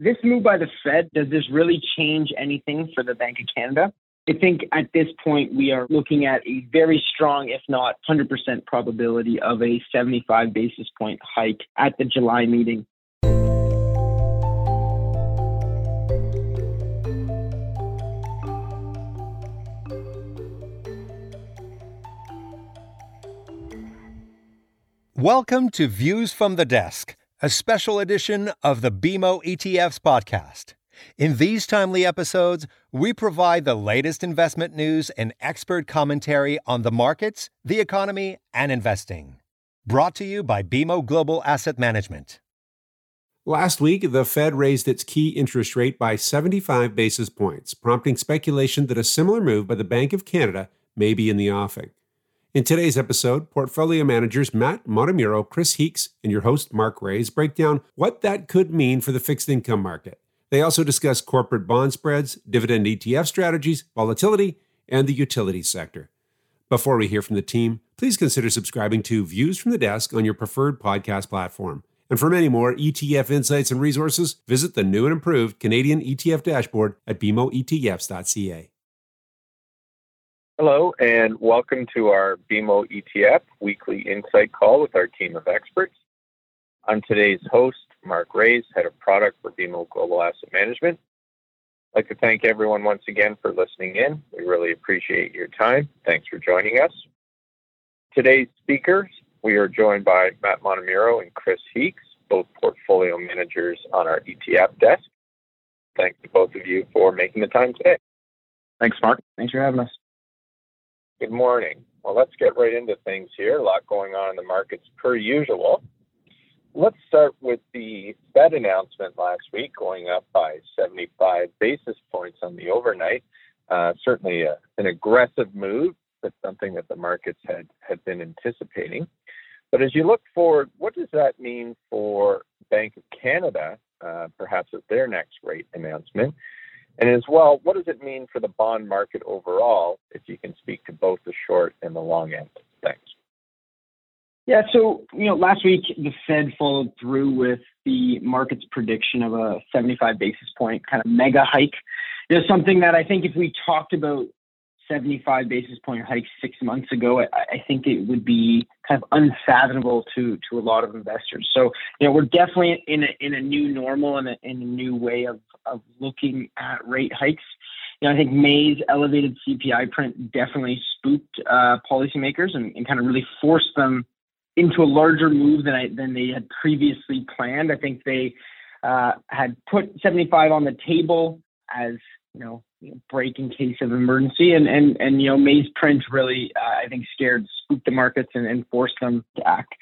this move by the Fed, does this really change anything for the Bank of Canada? I think at this point we are looking at a very strong, if not 100% probability of a 75 basis point hike at the July meeting. Welcome to Views from the Desk, a special edition of the BMO ETFs podcast. In these timely episodes, we provide the latest investment news and expert commentary on the markets, the economy, and investing. Brought to you by BMO Global Asset Management. Last week, the Fed raised its key interest rate by 75 basis points, prompting speculation that a similar move by the Bank of Canada may be in the offing. In today's episode, portfolio managers Matt Montemurro, Chris Heeks, and your host Mark Raes break down what that could mean for the fixed income market. They also discuss corporate bond spreads, dividend ETF strategies, volatility, and the utilities sector. Before we hear from the team, please consider subscribing to Views from the Desk on your preferred podcast platform. And for many more ETF insights and resources, visit the new and improved Canadian ETF dashboard at bmoetfs.ca. Hello, and welcome to our BMO ETF weekly insight call with our team of experts. I'm today's host, Mark Raes, Head of Product for BMO Global Asset Management. I'd like to thank everyone once again for listening in. We really appreciate your time. Thanks for joining us. Today's speakers, we are joined by Matt Montemurro and Chris Heeks, both portfolio managers on our ETF desk. Thanks to both of you for making the time today. Thanks, Mark. Thanks for having us. Good morning. Well, let's get right into things here. A lot going on in the markets per usual. Let's start with the Fed announcement last week, going up by 75 basis points on the overnight. Uh, certainly a, an aggressive move, but something that the markets had, had been anticipating. But as you look forward, what does that mean for Bank of Canada, uh, perhaps at their next rate announcement? And as well, what does it mean for the bond market overall, if you can speak to both the short and the long end? Thanks. Yeah, so you know, last week the Fed followed through with the market's prediction of a 75 basis point kind of mega hike. You know, something that I think if we talked about 75 basis point hike six months ago, I, I, think it would be kind of unfathomable to to a lot of investors. So, you know, we're definitely in a in a new normal and a, in a new way of of looking at rate hikes. You know, I think May's elevated CPI print definitely spooked uh, policymakers and, and kind of really forced them into a larger move than I than they had previously planned. I think they uh, had put 75 on the table as you know break in case of emergency. And and and you know, May's print really, uh, I think, scared, spooked the markets and, and forced them to act.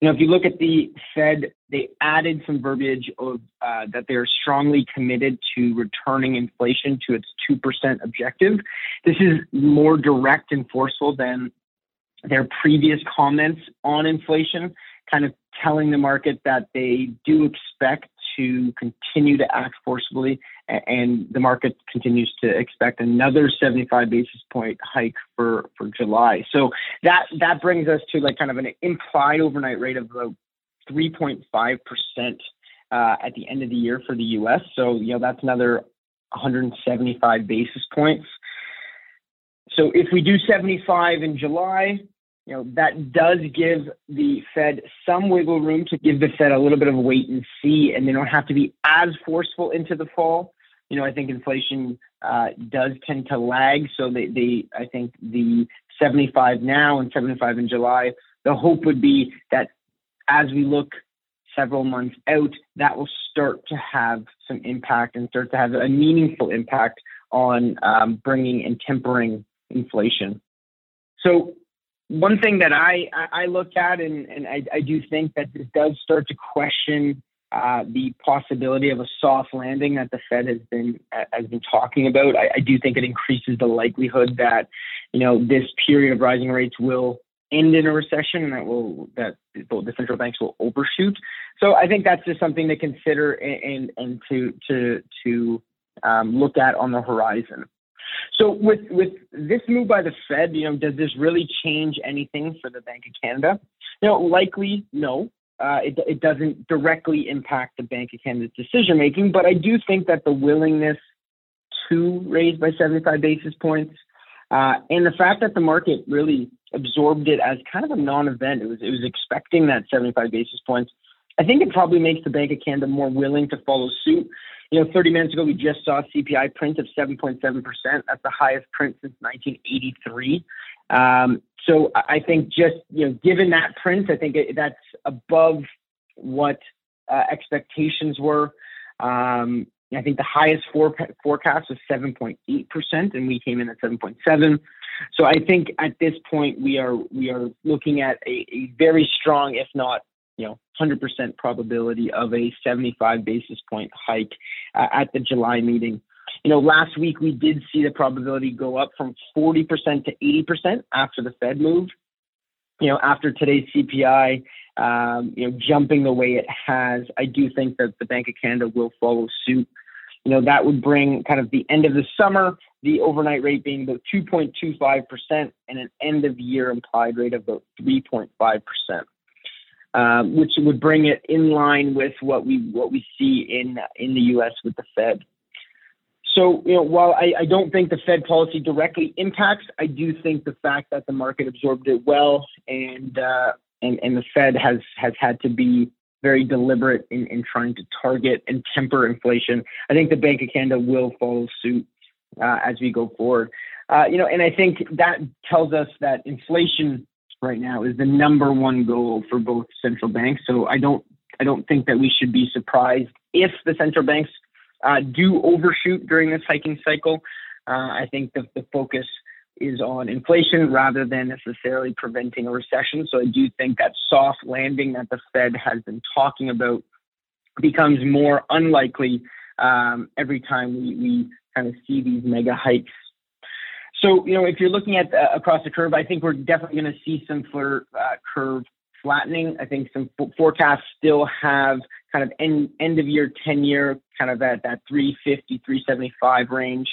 You know, if you look at the Fed, they added some verbiage of uh, that they are strongly committed to returning inflation to its two percent objective. This is more direct and forceful than their previous comments on inflation, kind of telling the market that they do expect to continue to act forcibly, and the market continues to expect another 75 basis point hike for for July. So that that brings us to like kind of an implied overnight rate of about 3.5 percent uh, at the end of the year for the U.S. So you know that's another 175 basis points. So if we do 75 in July, you know, that does give the Fed some wiggle room to give the Fed a little bit of wait and see, and they don't have to be as forceful into the fall. You know, I think inflation uh, does tend to lag, so they, I think the 75 now and 75 in July, the hope would be that as we look several months out, that will start to have some impact and start to have a meaningful impact on um, bringing and tempering inflation. So one thing that I, I look at, and, and I, I do think that this does start to question uh, the possibility of a soft landing that the Fed has been has been talking about. I, I, do think it increases the likelihood that you know this period of rising rates will end in a recession, and that will that the central banks will overshoot. So I think that's just something to consider and and, and to to to um, look at on the horizon. So with with this move by the Fed, you know, does this really change anything for the Bank of Canada? You know, likely no. Uh, it, it doesn't directly impact the Bank of Canada's decision making, but I do think that the willingness to raise by 75 basis points uh, and the fact that the market really absorbed it as kind of a non-event, it was it was expecting that 75 basis points. I think it probably makes the Bank of Canada more willing to follow suit. You know, 30 minutes ago, we just saw CPI print of 7.7%. That's the highest print since 1983. Um, so I think just, you know, given that print, I think it, that's above what uh, expectations were. Um, I think the highest for, forecast was 7.8%, and we came in at 7.7. So I think at this point we are we are looking at a, a very strong, if not you know 100% probability of a 75 basis point hike uh, at the July meeting. You know, last week we did see the probability go up from 40% to 80% after the Fed move. You know, after today's CPI, um, you know, jumping the way it has, I do think that the Bank of Canada will follow suit. You know, that would bring kind of the end of the summer, the overnight rate being about 2.25% and an end of year implied rate of about 3.5% um, which would bring it in line with what we what we see in in the U.S. with the Fed. So, you know, while I, I, don't think the Fed policy directly impacts, I do think the fact that the market absorbed it well and uh, and and the Fed has has had to be very deliberate in, in trying to target and temper inflation. I think the Bank of Canada will follow suit uh, as we go forward. Uh, you know, and I think that tells us that inflation right now is the number one goal for both central banks. So I don't I don't think that we should be surprised if the central banks uh, do overshoot during this hiking cycle. Uh, I think the, the focus is on inflation rather than necessarily preventing a recession. So I do think that soft landing that the Fed has been talking about becomes more unlikely um, every time we, we kind of see these mega hikes so, you know, if you're looking at uh, across the curve, I think we're definitely going to see some for uh, curve flattening. I think some f- forecasts still have kind of end end of year 10 year kind of at that 350 375 range.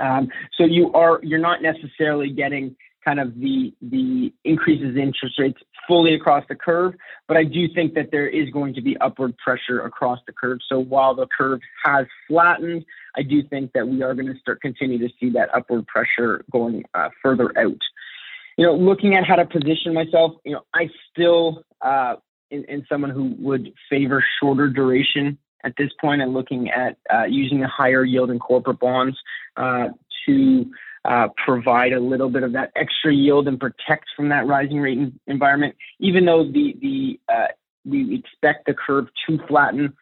Um, so you are you're not necessarily getting kind of the the increases in interest rates fully across the curve, but I do think that there is going to be upward pressure across the curve. So while the curve has flattened, I do think that we are going to start continue to see that upward pressure going uh, further out. You know, looking at how to position myself, you know, I still uh, in, in someone who would favor shorter duration at this point and looking at uh, using a higher yield in corporate bonds uh, to uh, provide a little bit of that extra yield and protect from that rising rate environment. Even though the the uh, we expect the curve to flatten,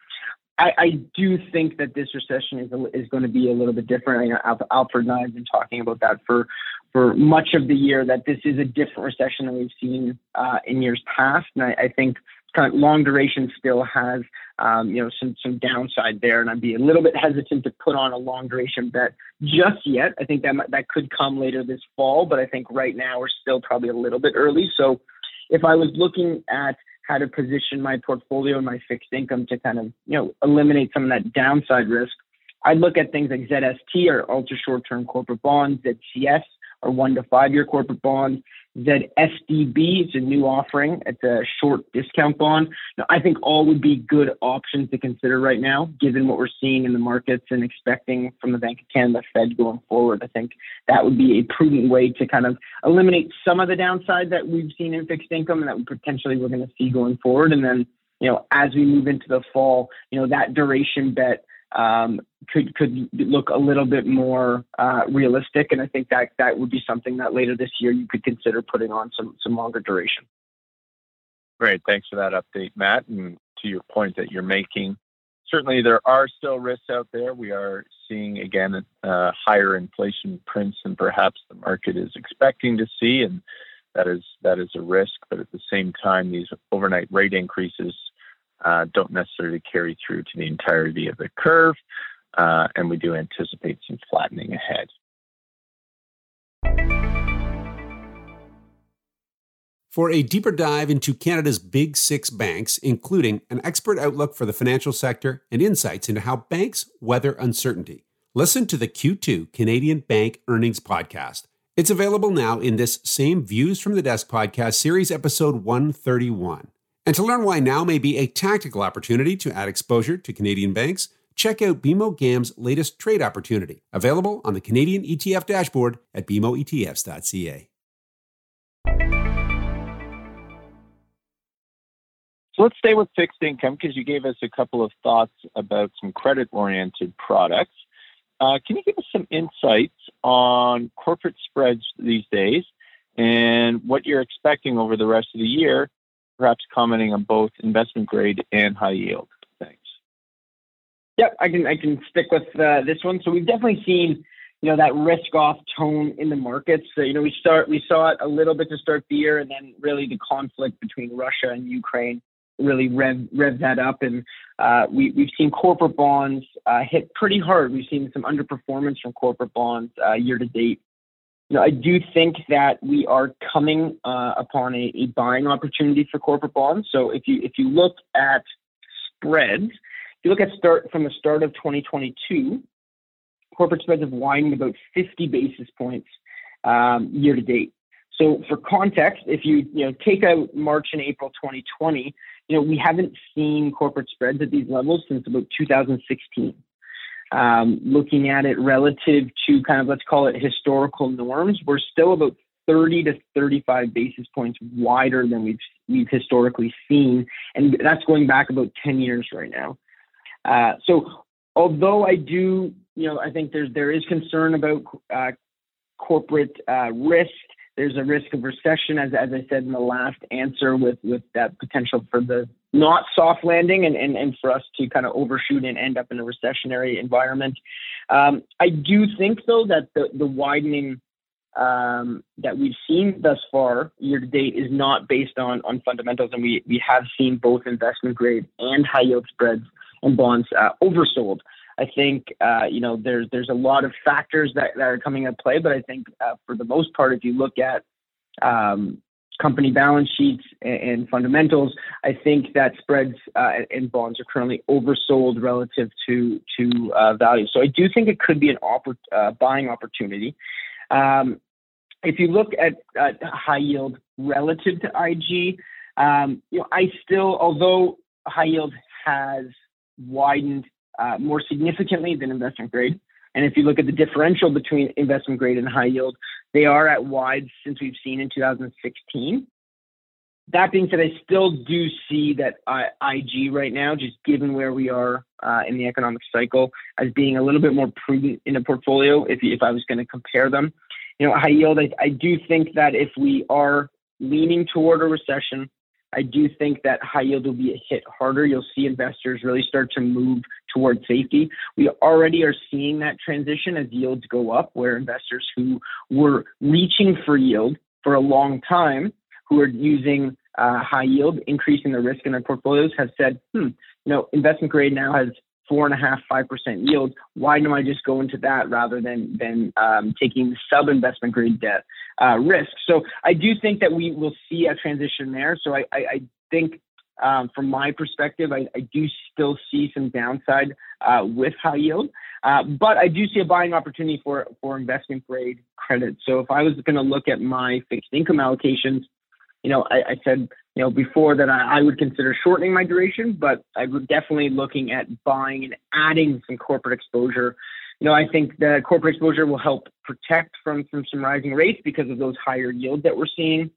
I, I, do think that this recession is is going to be a little bit different. You know, Alfred and I have been talking about that for for much of the year. That this is a different recession than we've seen uh, in years past, and I, I think kind of long duration still has um, you know some some downside there, and I'd be a little bit hesitant to put on a long duration bet just yet. I think that that could come later this fall, but I think right now we're still probably a little bit early. So if I was looking at how to position my portfolio and my fixed income to kind of you know eliminate some of that downside risk, I'd look at things like ZST or ultra short term corporate bonds, ZCS or one to five year corporate bonds, ZSDB is a new offering. It's a short discount bond. Now, I think all would be good options to consider right now, given what we're seeing in the markets and expecting from the Bank of Canada Fed going forward. I think that would be a prudent way to kind of eliminate some of the downside that we've seen in fixed income and that potentially we're going to see going forward. And then, you know, as we move into the fall, you know, that duration bet um, could could look a little bit more uh, realistic, and I think that that would be something that later this year you could consider putting on some some longer duration. Great, thanks for that update, Matt. And to your point that you're making, certainly there are still risks out there. We are seeing again uh, higher inflation prints than perhaps the market is expecting to see, and that is that is a risk. But at the same time, these overnight rate increases uh, don't necessarily carry through to the entirety of the curve, uh, and we do anticipate some flattening ahead. For a deeper dive into Canada's big six banks, including an expert outlook for the financial sector and insights into how banks weather uncertainty, listen to the Q2 Canadian Bank Earnings Podcast. It's available now in this same Views from the Desk podcast series, episode 131. And to learn why now may be a tactical opportunity to add exposure to Canadian banks, check out BMO GAM's latest trade opportunity, available on the Canadian ETF dashboard at bmoetfs.ca. So let's stay with fixed income because you gave us a couple of thoughts about some credit oriented products. Uh, can you give us some insights on corporate spreads these days and what you're expecting over the rest of the year, perhaps commenting on both investment grade and high yield? Thanks. Yep, I can I can stick with uh, this one. So we've definitely seen you know that risk off tone in the markets. So, you know we start we saw it a little bit to start the year, and then really the conflict between Russia and Ukraine really rev rev that up, and uh, we we've seen corporate bonds uh, hit pretty hard. We've seen some underperformance from corporate bonds uh, year to date. You know, I do think that we are coming uh, upon a, a buying opportunity for corporate bonds. So if you if you look at spreads, if you look at start from the start of 2022, corporate spreads have widened about 50 basis points um, year to date. So for context, if you you know take out March and April 2020, you know we haven't seen corporate spreads at these levels since about 2016. Um, looking at it relative to kind of let's call it historical norms, we're still about 30 to 35 basis points wider than we've we've historically seen, and that's going back about 10 years right now. Uh, so although I do, you know, I think there's there is concern about uh, corporate uh, risk there's a risk of recession, as, as I said in the last answer, with, with that potential for the not soft landing and, and, and for us to kind of overshoot and end up in a recessionary environment. Um, I do think, though, that the, the widening um, that we've seen thus far year to date is not based on, on fundamentals, and we, we have seen both investment grade and high yield spreads and bonds uh, oversold. I think uh, you know there's there's a lot of factors that, that are coming into play, but I think uh, for the most part, if you look at um, company balance sheets and, fundamentals, I think that spreads uh, and bonds are currently oversold relative to to uh, value. So I do think it could be an oppor- uh, buying opportunity. Um, if you look at high yield relative to IG, um, you know I still, although high yield has widened uh, more significantly than investment grade. And if you look at the differential between investment grade and high yield, they are at wide since we've seen in 2016. That being said, I still do see that uh, IG right now, just given where we are uh, in the economic cycle, as being a little bit more prudent in a portfolio. If if I was going to compare them, you know, high yield, I, I do think that if we are leaning toward a recession, I do think that high yield will be hit harder. You'll see investors really start to move towards safety. We already are seeing that transition as yields go up, where investors who were reaching for yield for a long time, who are using uh, high yield, increasing the risk in their portfolios, have said, hmm, you know, investment grade now has four and a half, five percent yield. Why don't I just go into that rather than than um, taking sub investment grade debt uh, risk? So I do think that we will see a transition there. So I, I, I think um, from my perspective, I, I, do still see some downside uh, with high yield, uh, but I do see a buying opportunity for for investment grade credit. So if I was going to look at my fixed income allocations, you know, I, I said you know, before that I, I, would consider shortening my duration, but I would definitely looking at buying and adding some corporate exposure. You know, I think the corporate exposure will help protect from, from some rising rates because of those higher yields that we're seeing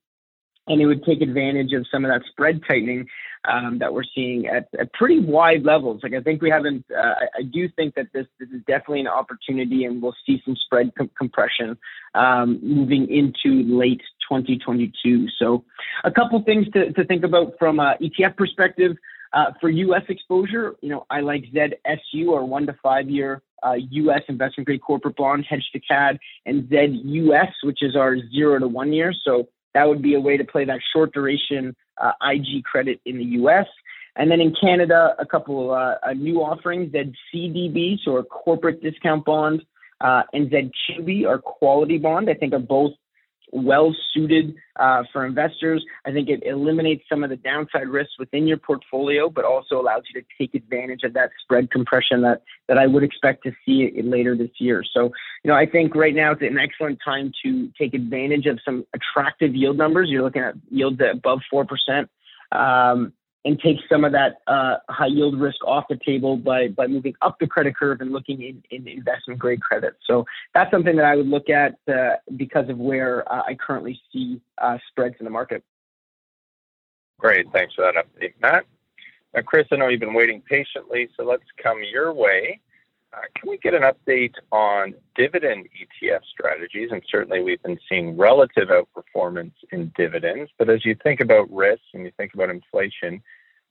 and it would take advantage of some of that spread tightening um, that we're seeing at, at, pretty wide levels. Like I think we haven't. Uh, I, do think that this this is definitely an opportunity, and we'll see some spread com- compression um, moving into late 2022. So, a couple things to, to think about from an ETF perspective. Uh, for U.S. exposure, you know, I like ZSU or one to five year uh, U.S. investment grade corporate bond hedged to CAD, and ZUS, which is our zero to one year. So that would be a way to play that short duration uh, IG credit in the US. And then in Canada, a couple uh, new offerings, ZCDB, so a corporate discount bond, uh, and ZQB, our quality bond, I think are both well suited uh, for investors. I think it eliminates some of the downside risks within your portfolio, but also allows you to take advantage of that spread compression that that I would expect to see later this year. So, you know, I think right now it's an excellent time to take advantage of some attractive yield numbers. You're looking at yields above four percent. um, and take some of that uh, high yield risk off the table by by moving up the credit curve and looking in, in investment grade credit. So that's something that I would look at uh, because of where uh, I currently see uh, spreads in the market. Great, thanks for that update, Matt. Now, Chris, I know you've been waiting patiently, so let's come your way. Uh, can we get an update on dividend ETF strategies? And certainly we've been seeing relative outperformance in dividends, but as you think about risk and you think about inflation,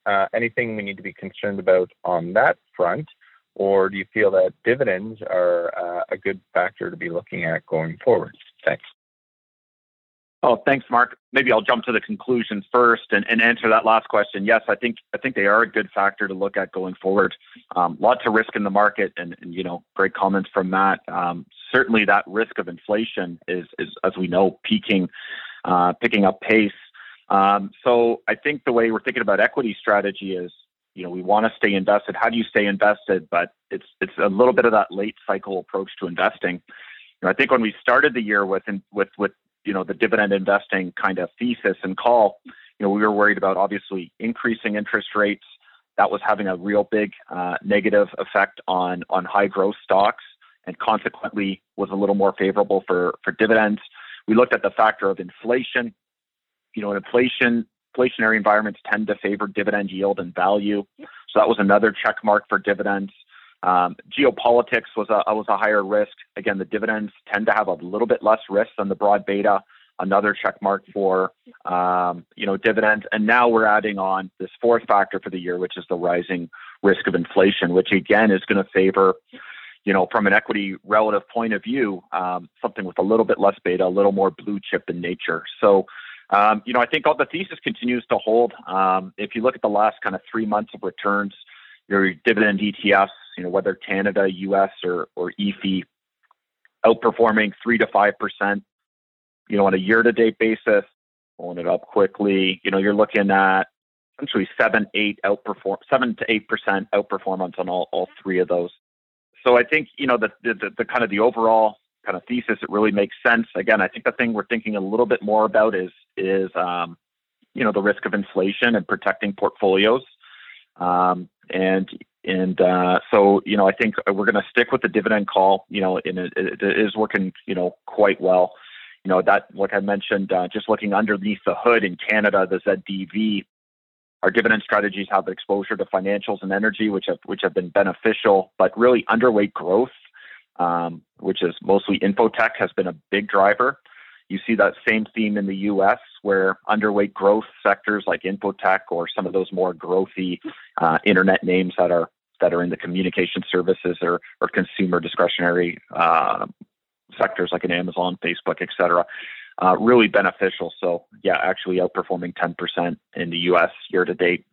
uh, anything we need to be concerned about on that front? Or do you feel that dividends are uh, a good factor to be looking at going forward? Thanks. Oh, thanks, Mark. Maybe I'll jump to the conclusion first and, and answer that last question. Yes, I think I think they are a good factor to look at going forward. Um, lots of risk in the market, and, and you know, great comments from Matt. Um, certainly, that risk of inflation is, is as we know, peaking, uh, picking up pace. Um, so I think the way we're thinking about equity strategy is, you know, we want to stay invested. How do you stay invested? But it's it's a little bit of that late cycle approach to investing. I think when we started the year with with with you know the dividend investing kind of thesis and call, you know we were worried about obviously increasing interest rates. That was having a real big uh, negative effect on on high growth stocks, and consequently was a little more favorable for for dividends. We looked at the factor of inflation. You know, inflation inflationary environments tend to favor dividend yield and value. So that was another check mark for dividends. Um, geopolitics was a was a higher risk. Again, the dividends tend to have a little bit less risk than the broad beta. Another check mark for um, you know dividends, and now we're adding on this fourth factor for the year, which is the rising risk of inflation, which again is going to favor you know, from an equity relative point of view, um, something with a little bit less beta, a little more blue chip in nature. So, um, you know, I think all the thesis continues to hold. Um, if you look at the last kind of three months of returns, your dividend ETFs you know, whether Canada, US, or, or EAFE, outperforming 3 to 5%, you know, on a year to date basis, pulling it up quickly, you know, you're looking at essentially 7, 8 outperform, 7 to 8% outperformance on all, all three of those. So I think, you know, the, the, the kind of the overall kind of thesis, it really makes sense. Again, I think the thing we're thinking a little bit more about is, is, um, you know, the risk of inflation and protecting portfolios. Um, and and uh, so, you know, I think we're going to stick with the dividend call. You know, and it, it is working, you know, quite well. You know, that like I mentioned, uh, just looking underneath the hood in Canada, the ZDV, our dividend strategies have exposure to financials and energy, which have which have been beneficial, but really underweight growth, um, which is mostly infotech, has been a big driver. You see that same theme in the U.S., where underweight growth sectors like infotech or some of those more growthy uh, internet names that are that are in the communication services or or consumer discretionary uh, sectors like an Amazon, Facebook, et cetera, uh, really beneficial. So yeah, actually outperforming 10% in the U.S. year to date.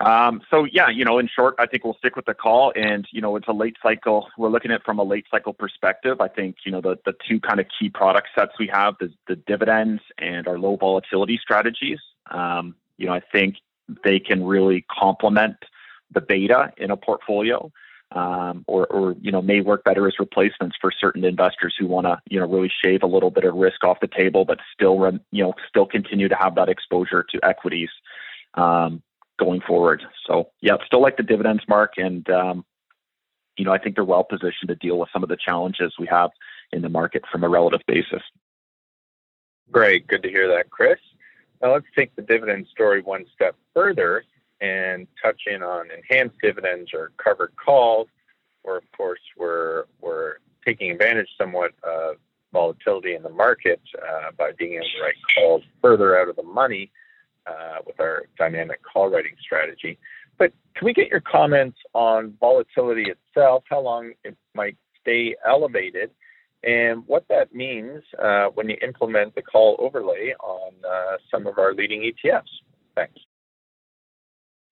Um, so yeah, you know, in short, I think we'll stick with the call, and you know, it's a late cycle. We're looking at from a late cycle perspective. I think you know the the two kind of key product sets we have the the dividends and our low volatility strategies. Um, you know, I think they can really complement the beta in a portfolio, um, or or you know may work better as replacements for certain investors who want to you know really shave a little bit of risk off the table, but still run you know still continue to have that exposure to equities. Um, going forward. So yeah, still like the dividends mark, and um, you know I think they're well positioned to deal with some of the challenges we have in the market from a relative basis. Great, good to hear that, Chris. Now let's take the dividend story one step further and touch in on enhanced dividends or covered calls, where of course we're we're taking advantage somewhat of volatility in the market uh, by being able to write calls further out of the money uh, with our dynamic call writing strategy. But can we get your comments on volatility itself, how long it might stay elevated, and what that means uh, when you implement the call overlay on uh, some of our leading ETFs? Thanks.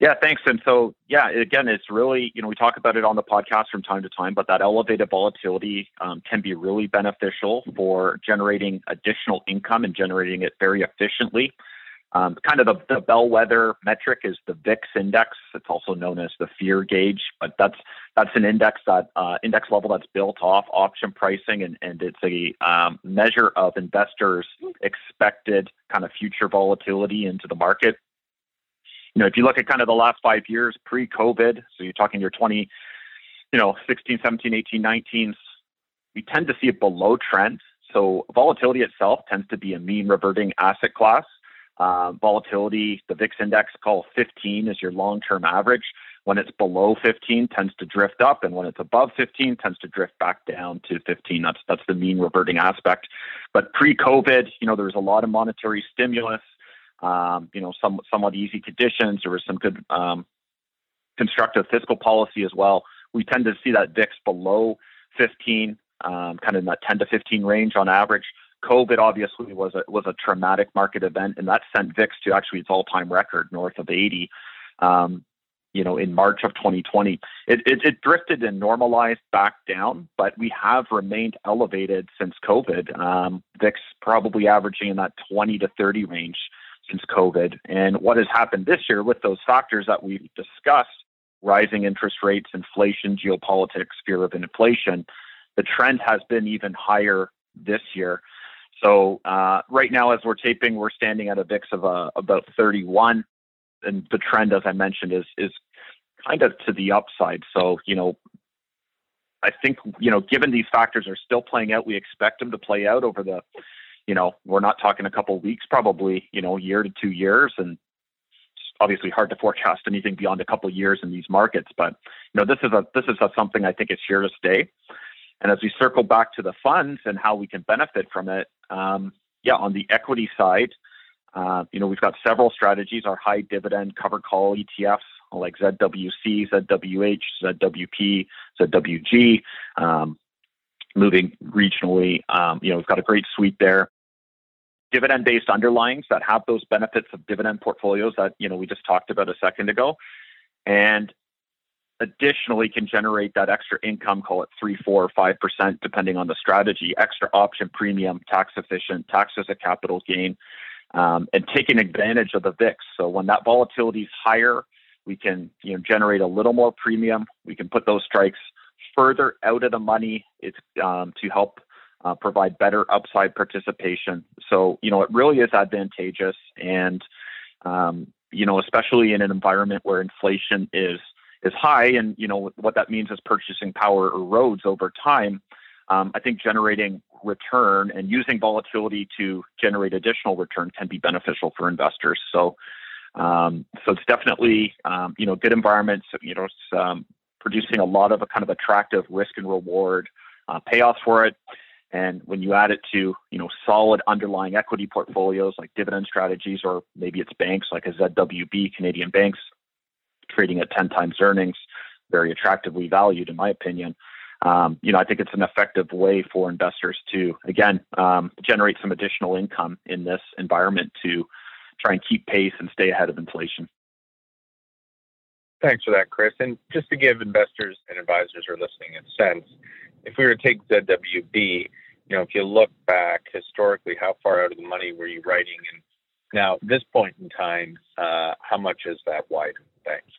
Yeah, thanks. And so, yeah, again, it's really, you know, we talk about it on the podcast from time to time, but that elevated volatility um, can be really beneficial for generating additional income and generating it very efficiently. Um, kind of the, the, bellwether metric is the VIX index. It's also known as the fear gauge, but that's that's an index that uh, index level that's built off option pricing, and, and it's a um, measure of investors' expected kind of future volatility into the market. you know, if you look at kind of the last five years pre-COVID, so you're talking your 20, you know, 16, 17, 18, 19s, we tend to see it below trend. So volatility itself tends to be a mean reverting asset class. Uh, volatility, the VIX index call 15 is your long-term average. When it's below 15, tends to drift up, and when it's above 15, tends to drift back down to 15. That's that's the mean reverting aspect. But pre-COVID, you know, there was a lot of monetary stimulus. Um, you know, some somewhat easy conditions. There was some good um, constructive fiscal policy as well. We tend to see that VIX below 15, um, kind of in that 10 to 15 range on average. COVID obviously was a was a traumatic market event, and that sent VIX to actually its all time record north of 80. Um, you know, in March of 2020, it, it, it, drifted and normalized back down, but we have remained elevated since COVID. Um, VIX probably averaging in that 20 to 30 range since COVID. And what has happened this year with those factors that we've discussed rising interest rates, inflation, geopolitics, fear of inflation the trend has been even higher this year. So uh, right now, as we're taping, we're standing at a VIX of uh, about 31 and the trend, as I mentioned, is is kind of to the upside. So you know, I think you know, given these factors are still playing out, we expect them to play out over the, you know, we're not talking a couple weeks, probably you know, year to two years, and obviously hard to forecast anything beyond a couple years in these markets. But you know, this is a this is a, something I think is here to stay. And as we circle back to the funds and how we can benefit from it, um, yeah, on the equity side, uh, you know, we've got several strategies. Our high dividend cover call ETFs like ZWC, ZWH, ZWP, ZWG, um, moving regionally. Um, you know, we've got a great suite there. Dividend-based underlyings that have those benefits of dividend portfolios that you know we just talked about a second ago, and additionally can generate that extra income, call it three, four, or five percent, depending on the strategy. Extra option premium, tax efficient, tax as a capital gain um, and taking advantage of the VIX. So when that volatility is higher, we can you know generate a little more premium. We can put those strikes further out of the money. It's um, to help uh, provide better upside participation. So you know it really is advantageous, and um, you know especially in an environment where inflation is is high, and you know what that means is purchasing power erodes over time. Um, I think generating return and using volatility to generate additional return can be beneficial for investors. So, um, so it's definitely um, you know good environments. You know, it's um, producing a lot of a kind of attractive risk and reward uh, payoffs for it. And when you add it to you know solid underlying equity portfolios like dividend strategies, or maybe it's banks like a ZWB, Canadian banks, trading at 10 times earnings, very attractively valued in my opinion um, you know, I think it's an effective way for investors to, again, um, generate some additional income in this environment to try and keep pace and stay ahead of inflation. Thanks for that, Chris. And just to give investors and advisors who are listening a sense, if we were to take ZWB, you know, if you look back historically, how far out of the money were you writing? And now, at this point in time, uh, how much is that wide? Thanks.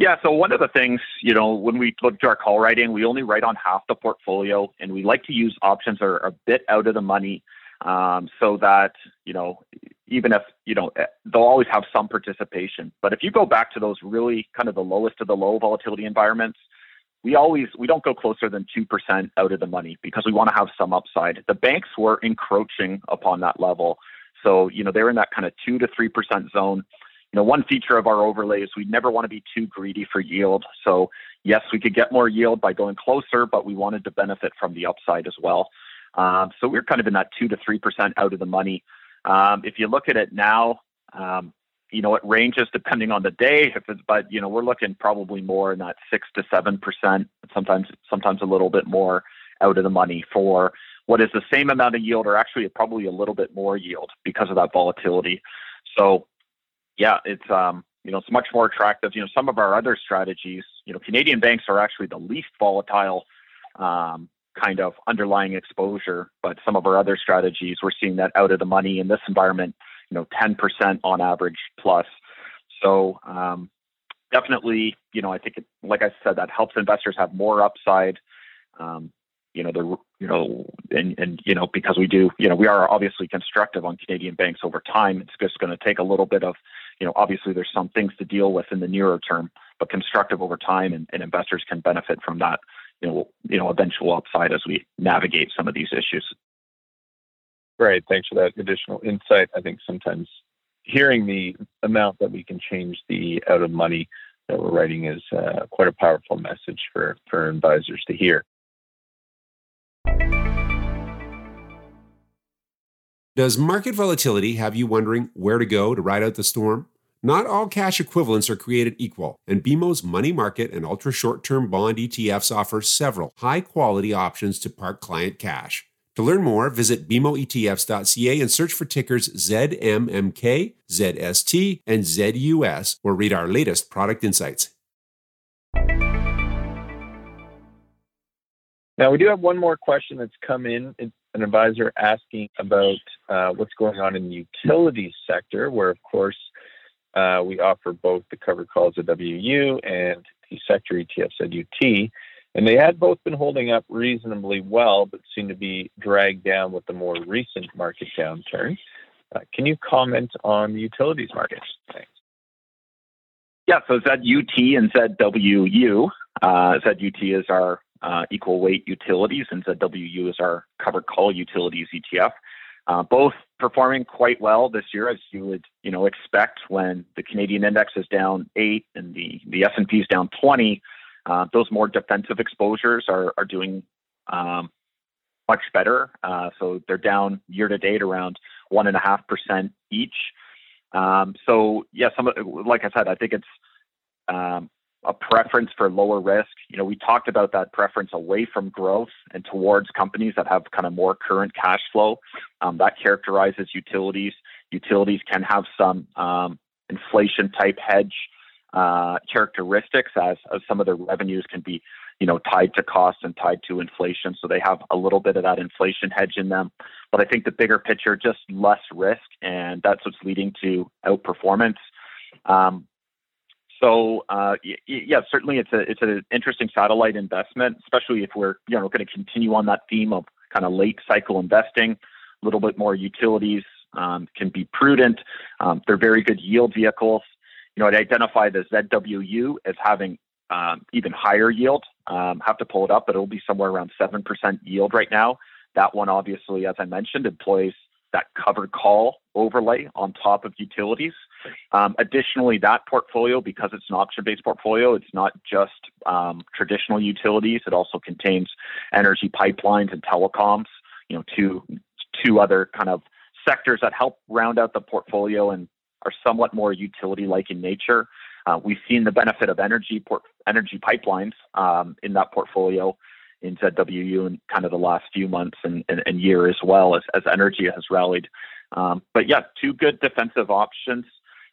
Yeah, so one of the things, you know, when we look to our call writing, we only write on half the portfolio, and we like to use options that are a bit out of the money, um, so that you know, even if you know, eh, they'll always have some participation. But if you go back to those really kind of the lowest of the low volatility environments, we always we don't go closer than two percent out of the money because we want to have some upside. The banks were encroaching upon that level, so you know they're in that kind of two to three percent zone you know, one feature of our overlay is we never want to be too greedy for yield. So yes, we could get more yield by going closer, but we wanted to benefit from the upside as well. Um, so we're kind of in that two to three percent out of the money. Um, if you look at it now, um, you know, it ranges depending on the day. If it's, but you know, we're looking probably more in that six to seven percent, sometimes sometimes a little bit more out of the money for what is the same amount of yield, or actually probably a little bit more yield because of that volatility. So yeah, it's um, you know, it's much more attractive. You know, some of our other strategies, you know, Canadian banks are actually the least volatile um, kind of underlying exposure, but some of our other strategies, we're seeing that out of the money in this environment, you know, 10% on average plus. So um, definitely, you know, I think, it, like I said, that helps investors have more upside. Um, you know, the you know, and and you know, because we do, you know, we are obviously constructive on Canadian banks over time. It's just going to take a little bit of you know, obviously there's some things to deal with in the nearer term, but constructive over time, and, and investors can benefit from that, you know, you know, eventual upside as we navigate some of these issues. Great, thanks for that additional insight. I think sometimes hearing the amount that we can change the out of money that we're writing is uh, quite a powerful message for for advisors to hear. Does market volatility have you wondering where to go to ride out the storm? Not all cash equivalents are created equal, and BMO's money market and ultra short term bond ETFs offer several high quality options to park client cash. To learn more, visit BMOETFs.ca and search for tickers ZMMK, ZST, and ZUS, or read our latest product insights. Now, we do have one more question that's come in. It's an advisor asking about uh, what's going on in the utilities sector, where, of course, uh, we offer both the covered calls ZWU and the sector ETFs ZUT. And they had both been holding up reasonably well, but seem to be dragged down with the more recent market downturn. Uh, can you comment on the utilities market? Thanks. Yeah, so ZUT and ZWU. Uh, ZUT is our uh, equal weight utilities, and ZWU is our covered call utilities ETF. Uh, both performing quite well this year, as you would you know expect when the Canadian index is down eight and the the S and P is down twenty. Uh, those more defensive exposures are are doing um, much better. Uh, so they're down year to date around one and a half percent each. Um, so yeah, some like I said, I think it's um, a preference for lower risk. You know, we talked about that preference away from growth and towards companies that have kind of more current cash flow. Um, that characterizes utilities. Utilities can have some um, inflation type hedge uh, characteristics as, as some of their revenues can be, you know, tied to costs and tied to inflation. So they have a little bit of that inflation hedge in them. But I think the bigger picture, just less risk, and that's what's leading to outperformance. Um, so uh, yeah, certainly it's a it's an interesting satellite investment, especially if we're you know going to continue on that theme of kind of late cycle investing, a little bit more utilities um, can be prudent. Um, they're very good yield vehicles. You know, I'd identify the ZWU as having um, even higher yield. Um, have to pull it up, but it'll be somewhere around seven percent yield right now. That one, obviously, as I mentioned, employs that covered call overlay on top of utilities. Um, additionally, that portfolio, because it's an option-based portfolio, it's not just um, traditional utilities. It also contains energy pipelines and telecoms. You know, two two other kind of sectors that help round out the portfolio and are somewhat more utility-like in nature. Uh, we've seen the benefit of energy port- energy pipelines um, in that portfolio in ZWU in kind of the last few months and, and, and year as well as, as energy has rallied. Um, but yeah, two good defensive options.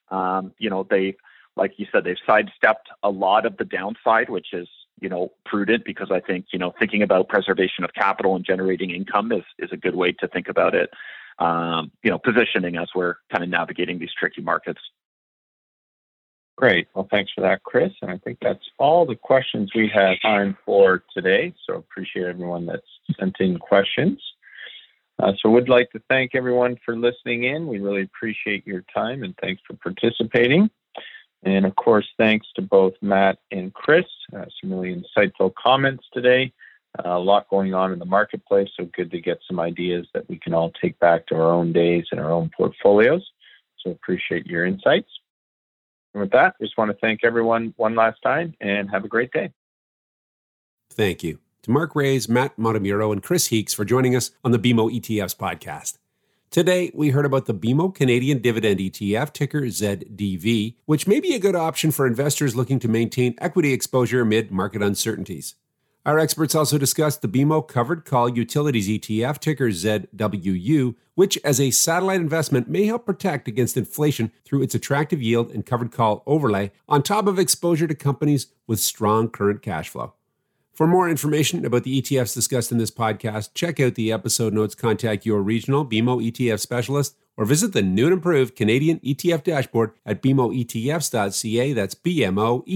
Um, you know, they, like you said, they've sidestepped a lot of the downside, which is, you know, prudent because I think, you know, thinking about preservation of capital and generating income is, is a good way to think about it. Um, you know, positioning as we're kind of navigating these tricky markets. Great. Well, thanks for that, Chris. And I think that's all the questions we have time for today. So appreciate everyone that's sent in questions. Uh, so would like to thank everyone for listening in. We really appreciate your time and thanks for participating. And of course, thanks to both Matt and Chris. Uh, some really insightful comments today. Uh, a lot going on in the marketplace, so good to get some ideas that we can all take back to our own days and our own portfolios. So appreciate your insights. And with that, just want to thank everyone one last time and have a great day. Thank you to Mark Raes, Matt Montemurro, and Chris Heeks for joining us on the BMO ETFs podcast. Today, we heard about the BMO Canadian Dividend ETF, ticker ZDV, which may be a good option for investors looking to maintain equity exposure amid market uncertainties. Our experts also discussed the BMO Covered Call Utilities ETF, ticker ZWU, which, as a satellite investment, may help protect against inflation through its attractive yield and covered call overlay, on top of exposure to companies with strong current cash flow. For more information about the ETFs discussed in this podcast, check out the episode notes, contact your regional BMO ETF specialist, or visit the new and improved Canadian ETF dashboard at bmoetfs.ca. That's bmoetfs.ca.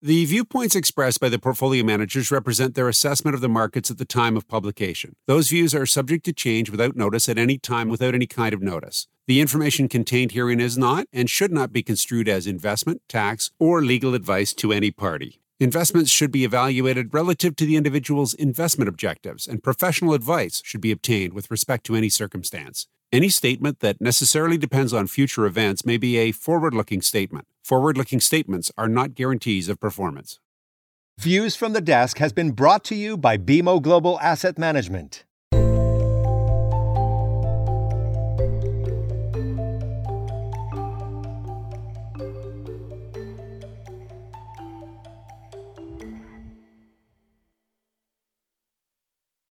The viewpoints expressed by the portfolio managers represent their assessment of the markets at the time of publication. Those views are subject to change without notice at any time without any kind of notice. The information contained herein is not and should not be construed as investment, tax, or legal advice to any party. Investments should be evaluated relative to the individual's investment objectives, and professional advice should be obtained with respect to any circumstance. Any statement that necessarily depends on future events may be a forward looking statement. Forward looking statements are not guarantees of performance. Views from the Desk has been brought to you by BMO Global Asset Management.